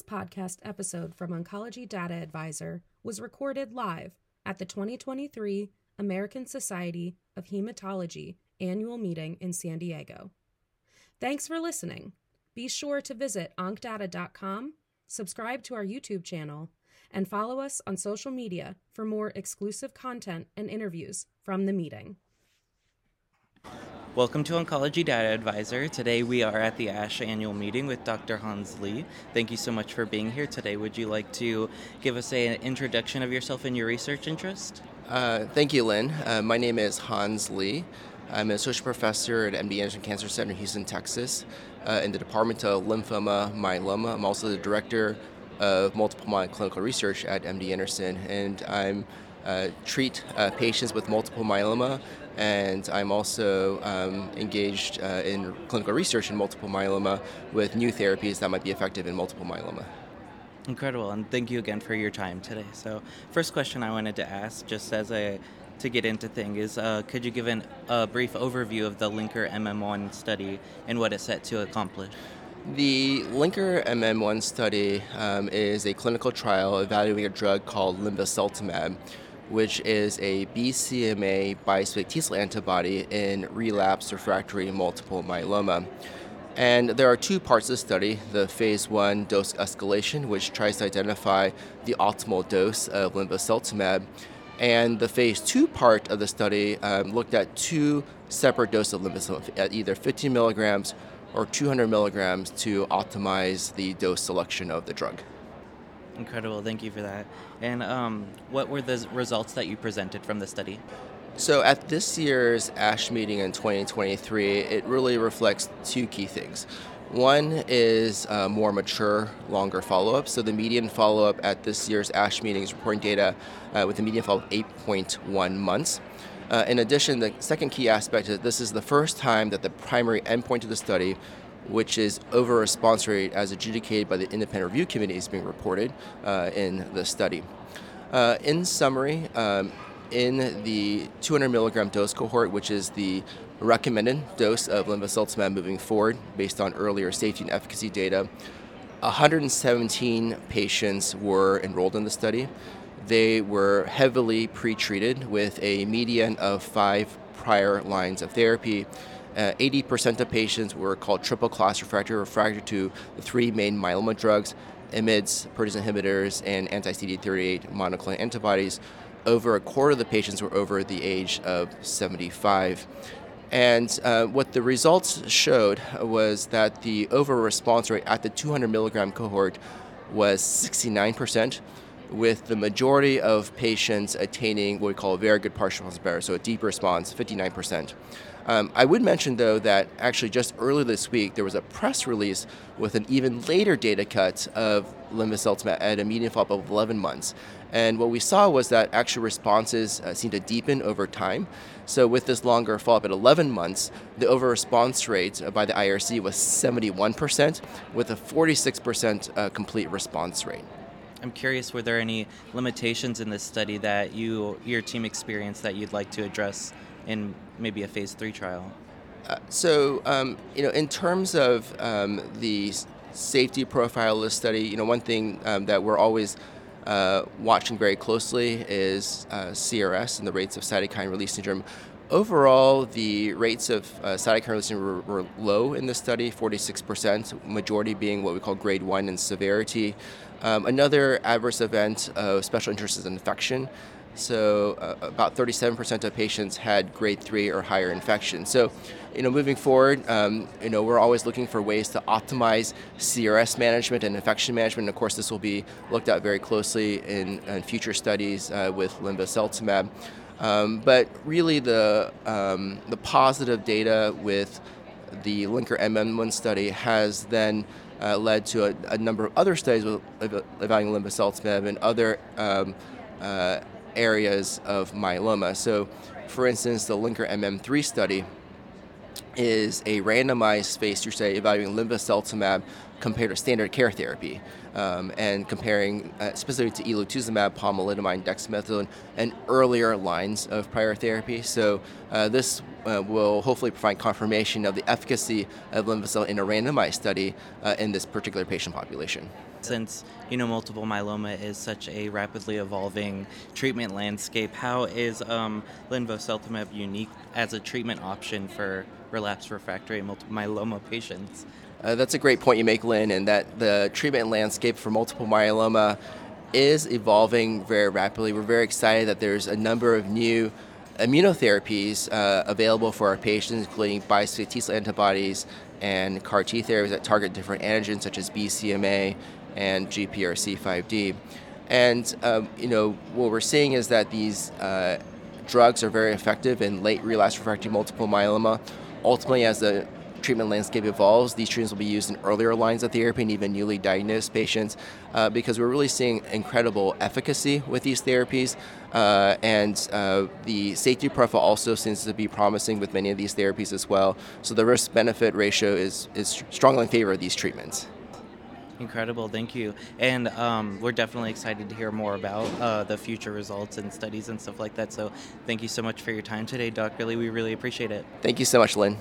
This podcast episode from Oncology Data Advisor was recorded live at the 2023 American Society of Hematology annual meeting in San Diego. Thanks for listening. Be sure to visit oncdata.com, subscribe to our YouTube channel, and follow us on social media for more exclusive content and interviews from the meeting. Welcome to Oncology Data Advisor. Today we are at the ASH annual meeting with Dr. Hans Lee. Thank you so much for being here today. Would you like to give us a, an introduction of yourself and your research interest? Uh, thank you, Lynn. Uh, my name is Hans Lee. I'm an associate professor at MD Anderson Cancer Center in Houston, Texas, uh, in the Department of Lymphoma Myeloma. I'm also the director of multiple myeloma clinical research at MD Anderson, and I'm uh, treat uh, patients with multiple myeloma and I'm also um, engaged uh, in clinical research in multiple myeloma with new therapies that might be effective in multiple myeloma. Incredible, and thank you again for your time today. So, first question I wanted to ask, just as a to get into thing, is uh, could you give an, a brief overview of the Linker MM1 study and what it's set to accomplish? The Linker MM1 study um, is a clinical trial evaluating a drug called linvoseltamab which is a BCMA bispecific T cell antibody in relapsed refractory multiple myeloma. And there are two parts of the study the phase one dose escalation, which tries to identify the optimal dose of linvoseltamab, and the phase two part of the study um, looked at two separate doses of linvoseltamab at either 15 milligrams or 200 milligrams to optimize the dose selection of the drug. Incredible, thank you for that. And um, what were the results that you presented from the study? So, at this year's ASH meeting in 2023, it really reflects two key things. One is uh, more mature, longer follow up. So, the median follow up at this year's ASH meeting is reporting data uh, with a median follow up 8.1 months. Uh, in addition, the second key aspect is this is the first time that the primary endpoint of the study which is over response rate as adjudicated by the independent review committee is being reported uh, in the study. Uh, in summary, um, in the 200 milligram dose cohort, which is the recommended dose of linvoseltamab moving forward based on earlier safety and efficacy data, 117 patients were enrolled in the study. They were heavily pretreated with a median of five prior lines of therapy uh, 80% of patients were called triple class refractory, refractory to the three main myeloma drugs, IMiDs, protease inhibitors, and anti CD38 monoclonal antibodies. Over a quarter of the patients were over the age of 75. And uh, what the results showed was that the overall response rate at the 200 milligram cohort was 69%, with the majority of patients attaining what we call a very good partial response better, so a deep response, 59%. Um, I would mention, though, that actually just earlier this week there was a press release with an even later data cut of linvoseltamab at a median follow-up of 11 months. And what we saw was that actual responses uh, seemed to deepen over time. So with this longer follow-up at 11 months, the overall response rate by the IRC was 71%, with a 46% uh, complete response rate. I'm curious, were there any limitations in this study that you, your team experienced that you'd like to address in maybe a phase three trial? Uh, so, um, you know, in terms of um, the safety profile of the study, you know, one thing um, that we're always uh, watching very closely is uh, CRS and the rates of cytokine release syndrome. Overall, the rates of uh, cytokine release were, were, low in the study, 46%, majority being what we call grade 1 in severity. Um, another adverse event of special interest is infection. So uh, about 37% of patients had grade three or higher infection. So, you know, moving forward, um, you know, we're always looking for ways to optimize CRS management and infection management. And of course, this will be looked at very closely in, in future studies uh, with linvoseltamab. Um, but really, the um, the positive data with the linker MM1 study has then uh, led to a, a, number of other studies with evaluating linvoseltamab and other um, uh, areas of myeloma. So, for instance, the Linker MM3 study is a randomized phase 2 study evaluating linvoseltamab compared to standard care therapy, um, and comparing uh, specifically to elotuzumab, pomalidomide, dexamethasone, and earlier lines of prior therapy. So uh, this uh, will hopefully provide confirmation of the efficacy of linvoseltamab in a randomized study uh, in this particular patient population. Since you know multiple myeloma is such a rapidly evolving treatment landscape, how is um, unique as a treatment option for relapsed refractory multiple myeloma patients? Uh, that's a great point you make, Lynn, and that the treatment landscape for multiple myeloma is evolving very rapidly. We're very excited that there's a number of new immunotherapies uh, available for our patients, including bispecific T cell antibodies and CAR T therapies that target different antigens such as BCMA and GPRC5D. And um, you know what we're seeing is that these uh, drugs are very effective in late relapse refractory multiple myeloma. Ultimately, as the treatment landscape evolves, these treatments will be used in earlier lines of therapy and even newly diagnosed patients uh, because we're really seeing incredible efficacy with these therapies. Uh, and uh, the safety profile also seems to be promising with many of these therapies as well. So the risk benefit ratio is, is strongly in favor of these treatments. Incredible, thank you. And um, we're definitely excited to hear more about uh, the future results and studies and stuff like that. So thank you so much for your time today, Dr. Lee. We really appreciate it. Thank you so much, Lynn.